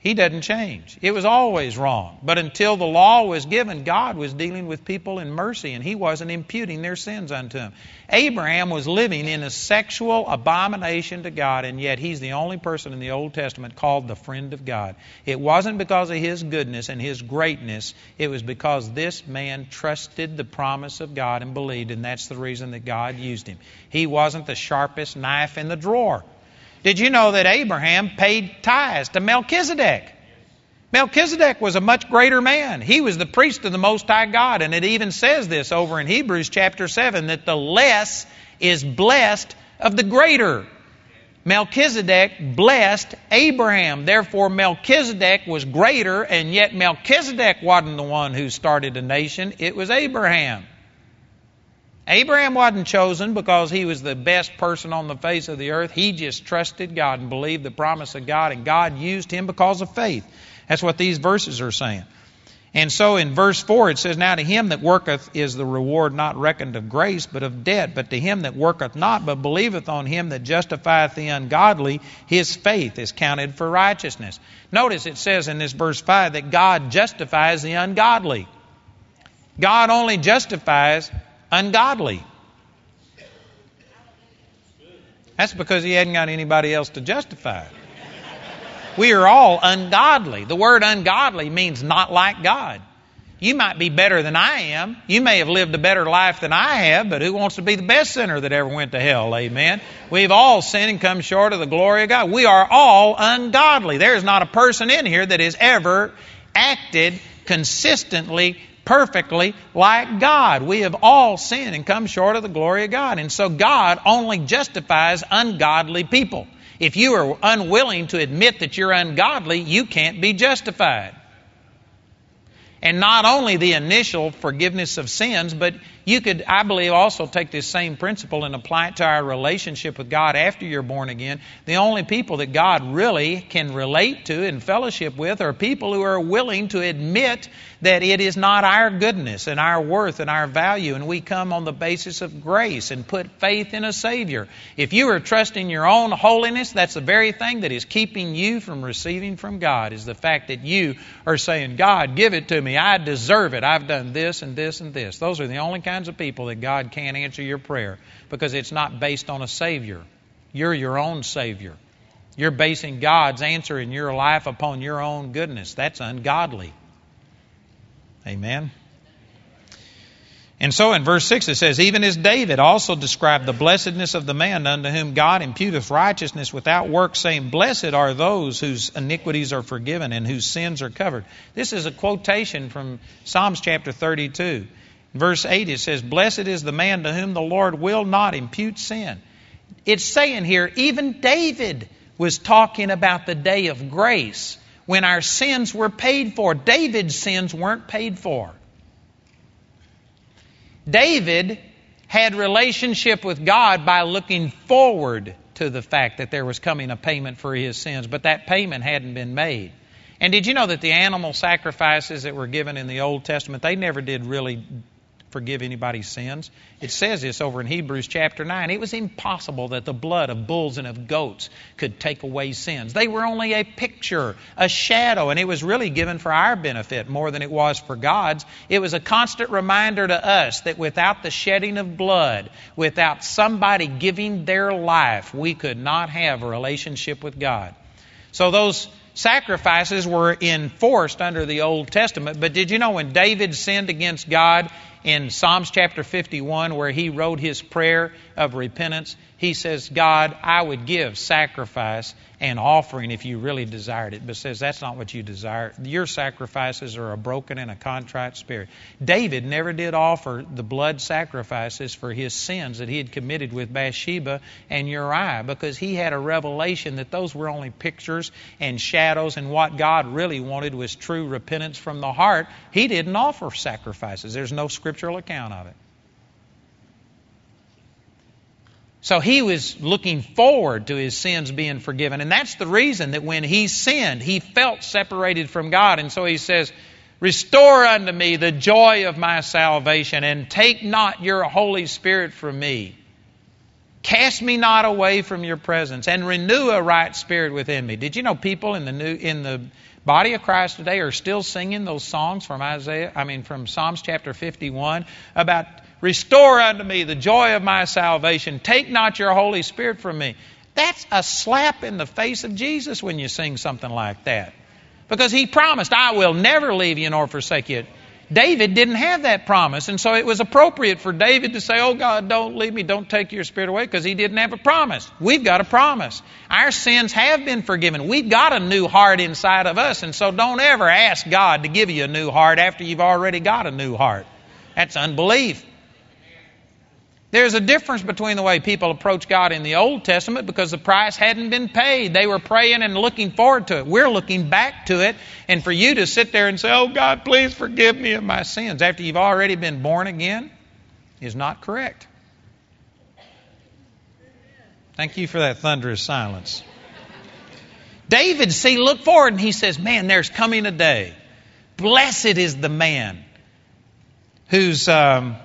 He doesn't change. It was always wrong. But until the law was given, God was dealing with people in mercy, and He wasn't imputing their sins unto them. Abraham was living in a sexual abomination to God, and yet he's the only person in the Old Testament called the friend of God. It wasn't because of his goodness and his greatness, it was because this man trusted the promise of God and believed, and that's the reason that God used him. He wasn't the sharpest knife in the drawer. Did you know that Abraham paid tithes to Melchizedek? Melchizedek was a much greater man. He was the priest of the Most High God, and it even says this over in Hebrews chapter 7 that the less is blessed of the greater. Melchizedek blessed Abraham. Therefore, Melchizedek was greater, and yet Melchizedek wasn't the one who started a nation, it was Abraham. Abraham wasn't chosen because he was the best person on the face of the earth. He just trusted God and believed the promise of God, and God used him because of faith. That's what these verses are saying. And so in verse 4 it says, Now to him that worketh is the reward not reckoned of grace, but of debt. But to him that worketh not, but believeth on him that justifieth the ungodly, his faith is counted for righteousness. Notice it says in this verse 5 that God justifies the ungodly. God only justifies ungodly. That's because he hadn't got anybody else to justify it. We are all ungodly. The word ungodly means not like God. You might be better than I am. You may have lived a better life than I have, but who wants to be the best sinner that ever went to hell? Amen. We've all sinned and come short of the glory of God. We are all ungodly. There is not a person in here that has ever acted consistently, perfectly like God. We have all sinned and come short of the glory of God. And so God only justifies ungodly people. If you are unwilling to admit that you're ungodly, you can't be justified. And not only the initial forgiveness of sins, but you could, I believe, also take this same principle and apply it to our relationship with God after you're born again. The only people that God really can relate to and fellowship with are people who are willing to admit that it is not our goodness and our worth and our value, and we come on the basis of grace and put faith in a Savior. If you are trusting your own holiness, that's the very thing that is keeping you from receiving from God, is the fact that you are saying, God, give it to me. I deserve it. I've done this and this and this. Those are the only kinds of people that God can't answer your prayer because it's not based on a Savior. You're your own Savior. You're basing God's answer in your life upon your own goodness. That's ungodly. Amen. And so in verse 6 it says, Even as David also described the blessedness of the man unto whom God imputeth righteousness without works, saying, Blessed are those whose iniquities are forgiven and whose sins are covered. This is a quotation from Psalms chapter 32. Verse 8 it says, Blessed is the man to whom the Lord will not impute sin. It's saying here, even David was talking about the day of grace when our sins were paid for. David's sins weren't paid for. David had relationship with God by looking forward to the fact that there was coming a payment for his sins, but that payment hadn't been made. And did you know that the animal sacrifices that were given in the Old Testament, they never did really forgive anybody's sins. It says this over in Hebrews chapter 9. It was impossible that the blood of bulls and of goats could take away sins. They were only a picture, a shadow, and it was really given for our benefit more than it was for God's. It was a constant reminder to us that without the shedding of blood, without somebody giving their life, we could not have a relationship with God. So those sacrifices were enforced under the Old Testament. But did you know when David sinned against God, in Psalms chapter 51, where he wrote his prayer of repentance, he says, God, I would give sacrifice and offering if you really desired it, but says that's not what you desire. Your sacrifices are a broken and a contrite spirit. David never did offer the blood sacrifices for his sins that he had committed with Bathsheba and Uriah because he had a revelation that those were only pictures and shadows, and what God really wanted was true repentance from the heart. He didn't offer sacrifices, there's no scriptural account of it. So he was looking forward to his sins being forgiven. And that's the reason that when he sinned, he felt separated from God. And so he says, Restore unto me the joy of my salvation, and take not your Holy Spirit from me. Cast me not away from your presence, and renew a right spirit within me. Did you know people in the new in the body of Christ today are still singing those songs from Isaiah, I mean from Psalms chapter 51 about Restore unto me the joy of my salvation. Take not your Holy Spirit from me. That's a slap in the face of Jesus when you sing something like that. Because he promised, I will never leave you nor forsake you. David didn't have that promise, and so it was appropriate for David to say, Oh God, don't leave me, don't take your spirit away, because he didn't have a promise. We've got a promise. Our sins have been forgiven. We've got a new heart inside of us, and so don't ever ask God to give you a new heart after you've already got a new heart. That's unbelief. There's a difference between the way people approach God in the Old Testament because the price hadn't been paid. They were praying and looking forward to it. We're looking back to it. And for you to sit there and say, Oh God, please forgive me of my sins after you've already been born again is not correct. Thank you for that thunderous silence. David, see, look forward and he says, Man, there's coming a day Blessed is the man whose um,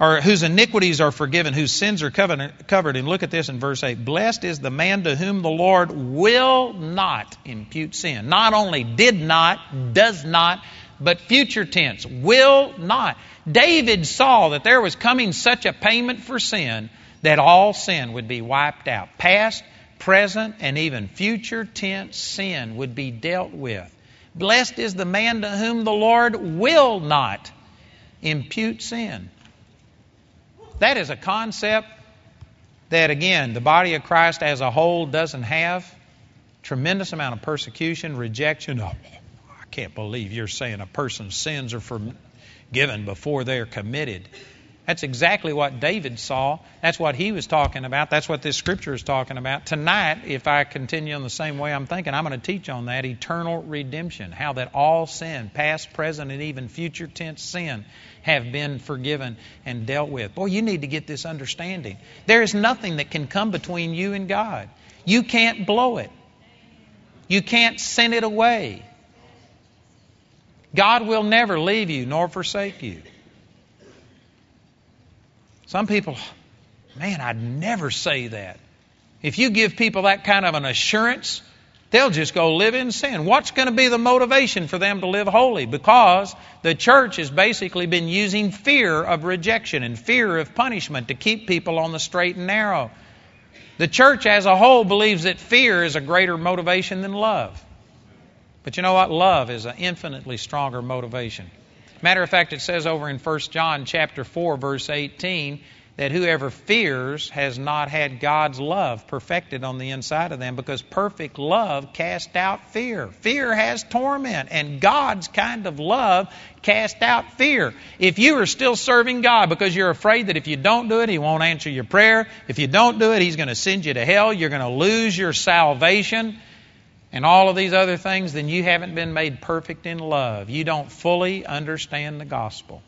or whose iniquities are forgiven, whose sins are covered. And look at this in verse 8. Blessed is the man to whom the Lord will not impute sin. Not only did not, does not, but future tense, will not. David saw that there was coming such a payment for sin that all sin would be wiped out. Past, present, and even future tense sin would be dealt with. Blessed is the man to whom the Lord will not impute sin. That is a concept that, again, the body of Christ as a whole doesn't have. Tremendous amount of persecution, rejection. Oh, I can't believe you're saying a person's sins are forgiven before they're committed. That's exactly what David saw. That's what he was talking about. That's what this scripture is talking about. Tonight, if I continue in the same way I'm thinking, I'm going to teach on that eternal redemption. How that all sin, past, present, and even future tense sin, have been forgiven and dealt with. Boy, you need to get this understanding. There is nothing that can come between you and God. You can't blow it, you can't send it away. God will never leave you nor forsake you. Some people, man, I'd never say that. If you give people that kind of an assurance, they'll just go live in sin. What's going to be the motivation for them to live holy? Because the church has basically been using fear of rejection and fear of punishment to keep people on the straight and narrow. The church as a whole believes that fear is a greater motivation than love. But you know what? Love is an infinitely stronger motivation. Matter of fact, it says over in 1 John chapter 4 verse 18 that whoever fears has not had God's love perfected on the inside of them because perfect love casts out fear. Fear has torment and God's kind of love casts out fear. If you are still serving God because you're afraid that if you don't do it, He won't answer your prayer, if you don't do it, He's going to send you to hell, you're going to lose your salvation, and all of these other things, then you haven't been made perfect in love. You don't fully understand the gospel.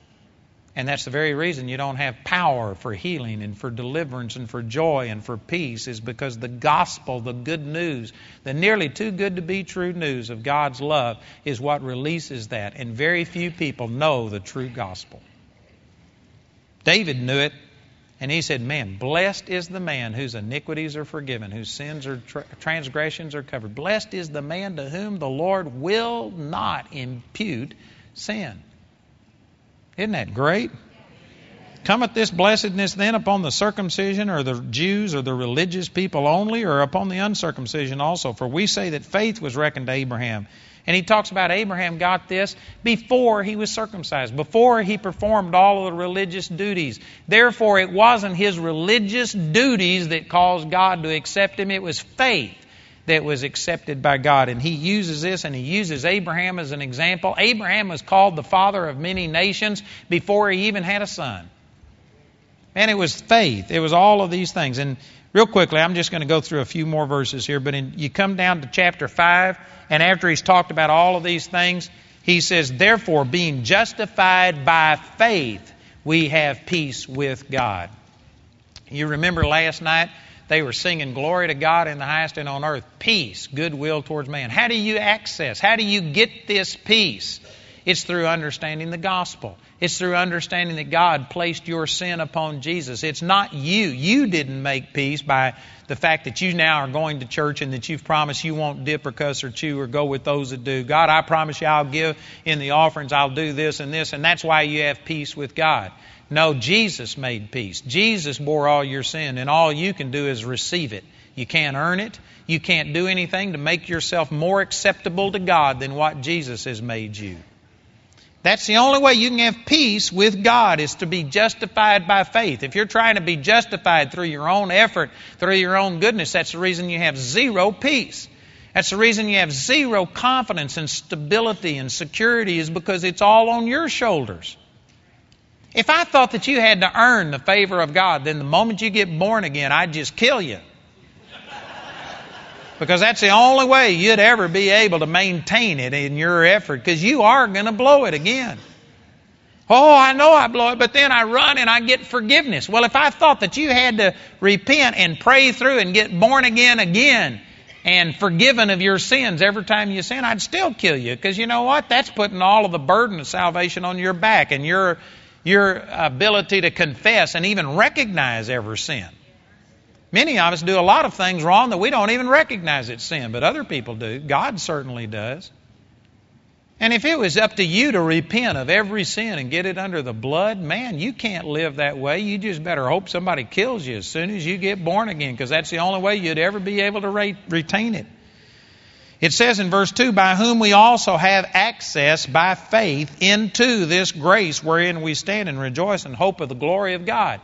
And that's the very reason you don't have power for healing and for deliverance and for joy and for peace, is because the gospel, the good news, the nearly too good to be true news of God's love, is what releases that. And very few people know the true gospel. David knew it and he said, Man, blessed is the man whose iniquities are forgiven, whose sins or tra- transgressions are covered. Blessed is the man to whom the Lord will not impute sin. Isn't that great? Cometh this blessedness then upon the circumcision or the Jews or the religious people only, or upon the uncircumcision also? For we say that faith was reckoned to Abraham and he talks about Abraham got this before he was circumcised, before he performed all of the religious duties. Therefore, it wasn't his religious duties that caused God to accept him, it was faith that was accepted by God. And he uses this and he uses Abraham as an example. Abraham was called the father of many nations before he even had a son. And it was faith. It was all of these things. And real quickly, I'm just going to go through a few more verses here, but in, you come down to chapter 5, and after he's talked about all of these things, he says, Therefore, being justified by faith, we have peace with God. You remember last night they were singing glory to God in the highest and on earth, peace, goodwill towards man. How do you access? How do you get this peace? It's through understanding the gospel. It's through understanding that God placed your sin upon Jesus. It's not you. You didn't make peace by the fact that you now are going to church and that you've promised you won't dip or cuss or chew or go with those that do. God, I promise you I'll give in the offerings, I'll do this and this, and that's why you have peace with God. No, Jesus made peace. Jesus bore all your sin, and all you can do is receive it. You can't earn it. You can't do anything to make yourself more acceptable to God than what Jesus has made you. That's the only way you can have peace with God is to be justified by faith. If you're trying to be justified through your own effort, through your own goodness, that's the reason you have zero peace. That's the reason you have zero confidence and stability and security is because it's all on your shoulders. If I thought that you had to earn the favor of God, then the moment you get born again, I'd just kill you because that's the only way you'd ever be able to maintain it in your effort because you are going to blow it again. Oh, I know I blow it, but then I run and I get forgiveness. Well, if I thought that you had to repent and pray through and get born again again and forgiven of your sins every time you sin, I'd still kill you. Because you know what? That's putting all of the burden of salvation on your back and your, your ability to confess and even recognize every sin. Many of us do a lot of things wrong that we don't even recognize it's sin, but other people do. God certainly does. And if it was up to you to repent of every sin and get it under the blood, man, you can't live that way. You just better hope somebody kills you as soon as you get born again, because that's the only way you'd ever be able to re- retain it. It says in verse 2 By whom we also have access by faith into this grace wherein we stand and rejoice in hope of the glory of God.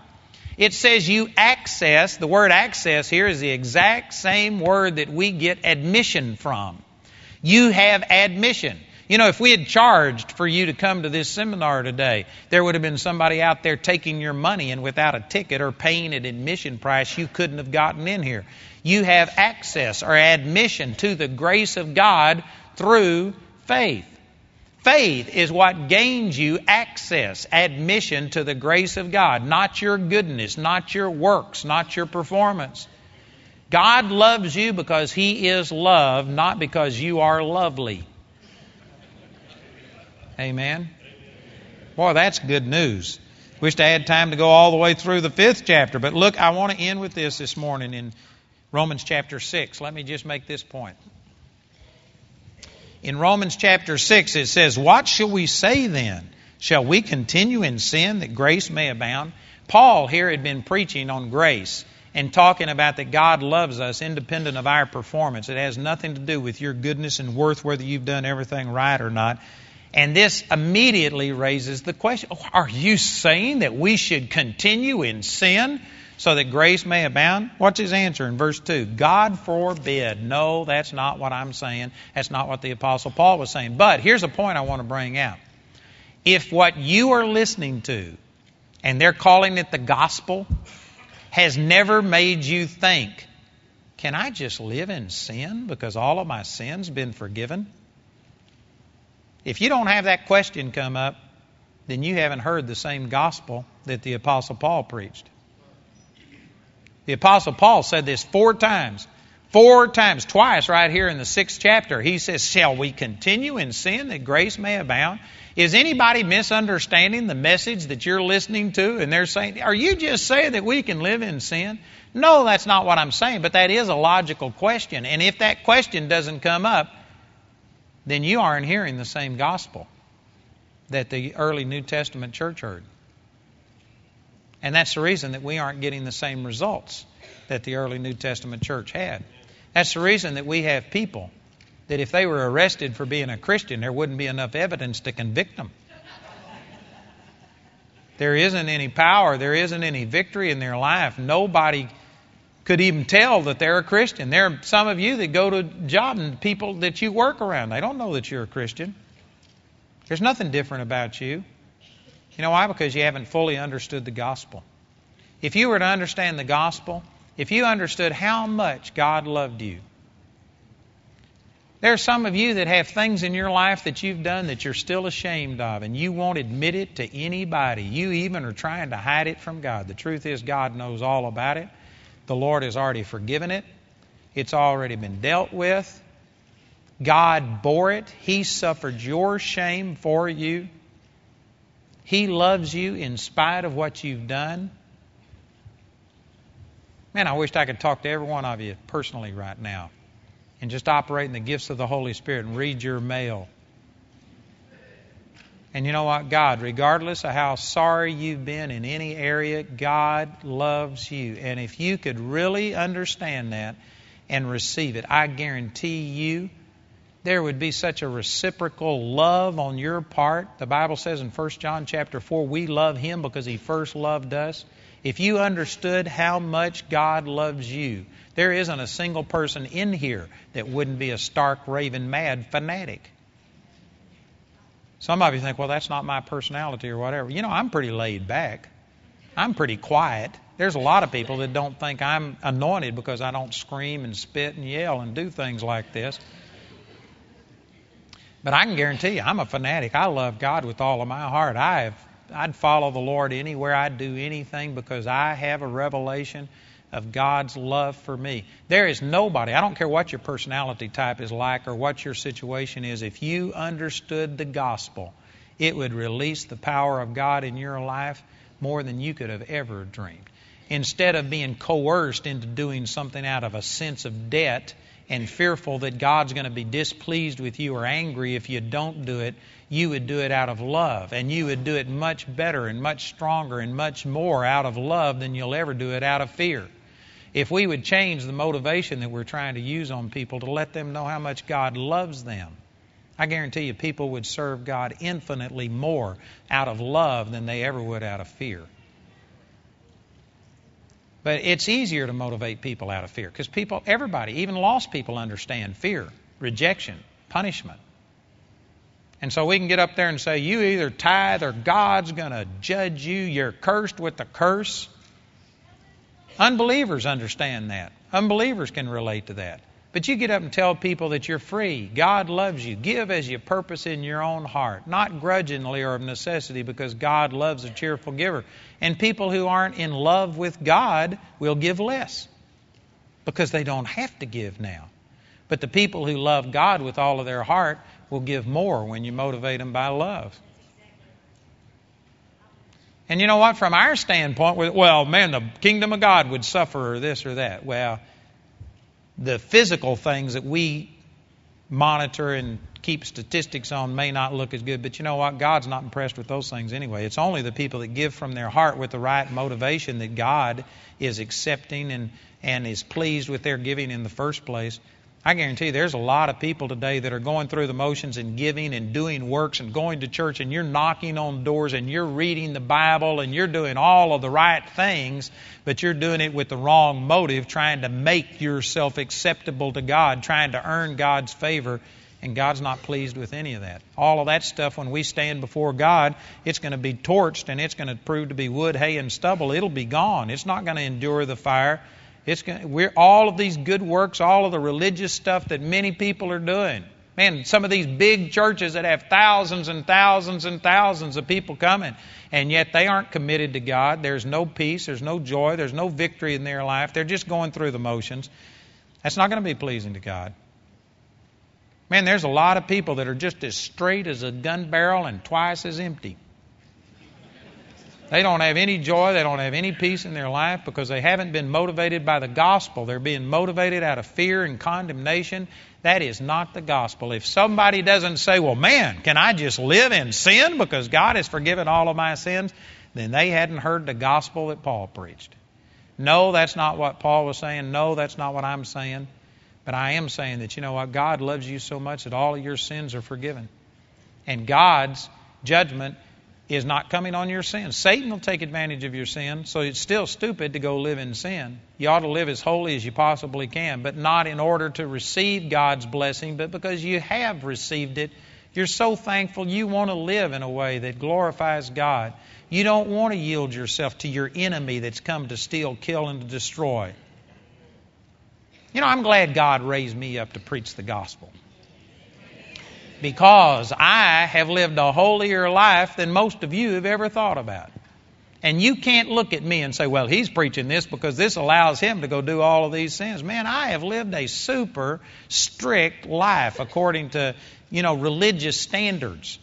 It says you access, the word access here is the exact same word that we get admission from. You have admission. You know, if we had charged for you to come to this seminar today, there would have been somebody out there taking your money, and without a ticket or paying an admission price, you couldn't have gotten in here. You have access or admission to the grace of God through faith. Faith is what gains you access, admission to the grace of God, not your goodness, not your works, not your performance. God loves you because He is love, not because you are lovely. Amen. Boy, that's good news. Wished I had time to go all the way through the fifth chapter, but look, I want to end with this this morning in Romans chapter 6. Let me just make this point. In Romans chapter 6, it says, What shall we say then? Shall we continue in sin that grace may abound? Paul here had been preaching on grace and talking about that God loves us independent of our performance. It has nothing to do with your goodness and worth, whether you've done everything right or not. And this immediately raises the question Are you saying that we should continue in sin so that grace may abound? What's his answer in verse 2? God forbid. No, that's not what I'm saying. That's not what the Apostle Paul was saying. But here's a point I want to bring out. If what you are listening to, and they're calling it the gospel, has never made you think, can I just live in sin because all of my sins been forgiven? If you don't have that question come up, then you haven't heard the same gospel that the Apostle Paul preached. The Apostle Paul said this four times. Four times, twice right here in the sixth chapter. He says, Shall we continue in sin that grace may abound? Is anybody misunderstanding the message that you're listening to? And they're saying, Are you just saying that we can live in sin? No, that's not what I'm saying, but that is a logical question. And if that question doesn't come up, then you aren't hearing the same gospel that the early New Testament church heard. And that's the reason that we aren't getting the same results that the early New Testament church had. That's the reason that we have people that if they were arrested for being a Christian, there wouldn't be enough evidence to convict them. There isn't any power, there isn't any victory in their life. Nobody could even tell that they're a Christian. There are some of you that go to job and people that you work around, they don't know that you're a Christian. There's nothing different about you. You know why? Because you haven't fully understood the gospel. If you were to understand the gospel, if you understood how much God loved you, there are some of you that have things in your life that you've done that you're still ashamed of, and you won't admit it to anybody. You even are trying to hide it from God. The truth is, God knows all about it. The Lord has already forgiven it, it's already been dealt with. God bore it, He suffered your shame for you. He loves you in spite of what you've done. Man, I wished I could talk to every one of you personally right now and just operate in the gifts of the Holy Spirit and read your mail and you know what? God, regardless of how sorry you've been in any area, God loves you. And if you could really understand that and receive it, I guarantee you there would be such a reciprocal love on your part. The Bible says in 1 John chapter 4, we love him because he first loved us. If you understood how much God loves you, there isn't a single person in here that wouldn't be a stark, raving mad fanatic. Some of you think, well, that's not my personality or whatever. You know, I'm pretty laid back. I'm pretty quiet. There's a lot of people that don't think I'm anointed because I don't scream and spit and yell and do things like this. But I can guarantee you, I'm a fanatic. I love God with all of my heart. I have, I'd follow the Lord anywhere. I'd do anything because I have a revelation of God's love for me. There is nobody, I don't care what your personality type is like or what your situation is, if you understood the gospel, it would release the power of God in your life more than you could have ever dreamed. Instead of being coerced into doing something out of a sense of debt and fearful that God's going to be displeased with you or angry if you don't do it, you would do it out of love. And you would do it much better and much stronger and much more out of love than you'll ever do it out of fear. If we would change the motivation that we're trying to use on people to let them know how much God loves them, I guarantee you people would serve God infinitely more out of love than they ever would out of fear. But it's easier to motivate people out of fear because people, everybody, even lost people, understand fear, rejection, punishment. And so we can get up there and say, You either tithe or God's going to judge you. You're cursed with the curse. Unbelievers understand that. Unbelievers can relate to that. But you get up and tell people that you're free. God loves you. Give as you purpose in your own heart, not grudgingly or of necessity, because God loves a cheerful giver. And people who aren't in love with God will give less because they don't have to give now. But the people who love God with all of their heart will give more when you motivate them by love. And you know what? From our standpoint, well, man, the kingdom of God would suffer or this or that. Well, the physical things that we monitor and keep statistics on may not look as good, but you know what? God's not impressed with those things anyway. It's only the people that give from their heart with the right motivation that God is accepting and, and is pleased with their giving in the first place. I guarantee you, there's a lot of people today that are going through the motions and giving and doing works and going to church, and you're knocking on doors and you're reading the Bible and you're doing all of the right things, but you're doing it with the wrong motive, trying to make yourself acceptable to God, trying to earn God's favor, and God's not pleased with any of that. All of that stuff, when we stand before God, it's going to be torched and it's going to prove to be wood, hay, and stubble. It'll be gone. It's not going to endure the fire. It's going, we're all of these good works, all of the religious stuff that many people are doing. Man, some of these big churches that have thousands and thousands and thousands of people coming, and yet they aren't committed to God. There's no peace, there's no joy, there's no victory in their life. They're just going through the motions. That's not going to be pleasing to God. Man, there's a lot of people that are just as straight as a gun barrel and twice as empty. They don't have any joy. They don't have any peace in their life because they haven't been motivated by the gospel. They're being motivated out of fear and condemnation. That is not the gospel. If somebody doesn't say, well, man, can I just live in sin because God has forgiven all of my sins? Then they hadn't heard the gospel that Paul preached. No, that's not what Paul was saying. No, that's not what I'm saying. But I am saying that, you know what? God loves you so much that all of your sins are forgiven. And God's judgment is not coming on your sin. Satan will take advantage of your sin, so it's still stupid to go live in sin. You ought to live as holy as you possibly can, but not in order to receive God's blessing, but because you have received it. You're so thankful you want to live in a way that glorifies God. You don't want to yield yourself to your enemy that's come to steal, kill, and to destroy. You know, I'm glad God raised me up to preach the gospel because I have lived a holier life than most of you have ever thought about. And you can't look at me and say, well, he's preaching this because this allows him to go do all of these sins. Man, I have lived a super strict life according to, you know, religious standards.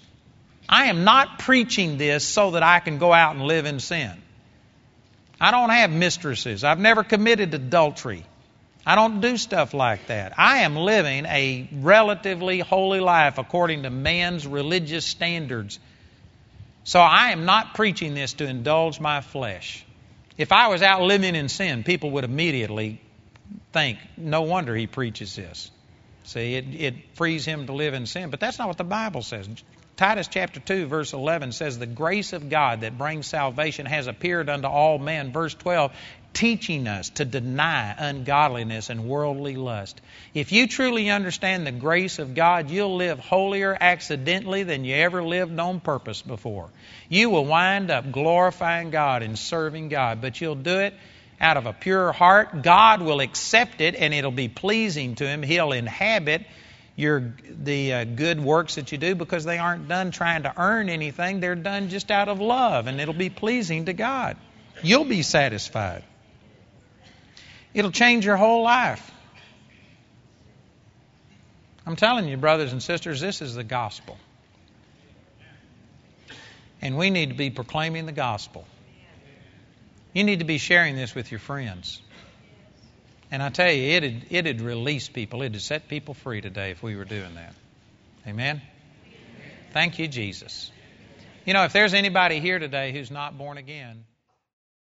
I am not preaching this so that I can go out and live in sin. I don't have mistresses. I've never committed adultery. I don't do stuff like that. I am living a relatively holy life according to man's religious standards. So I am not preaching this to indulge my flesh. If I was out living in sin, people would immediately think, no wonder he preaches this. See, it, it frees him to live in sin. But that's not what the Bible says. Titus chapter 2, verse 11 says, The grace of God that brings salvation has appeared unto all men. Verse 12, teaching us to deny ungodliness and worldly lust. If you truly understand the grace of God, you'll live holier accidentally than you ever lived on purpose before. You will wind up glorifying God and serving God, but you'll do it out of a pure heart. God will accept it and it'll be pleasing to Him. He'll inhabit your the uh, good works that you do because they aren't done trying to earn anything. They're done just out of love and it'll be pleasing to God. You'll be satisfied. It'll change your whole life. I'm telling you, brothers and sisters, this is the gospel. And we need to be proclaiming the gospel. You need to be sharing this with your friends. And I tell you, it'd, it'd release people, it'd set people free today if we were doing that. Amen? Thank you, Jesus. You know, if there's anybody here today who's not born again,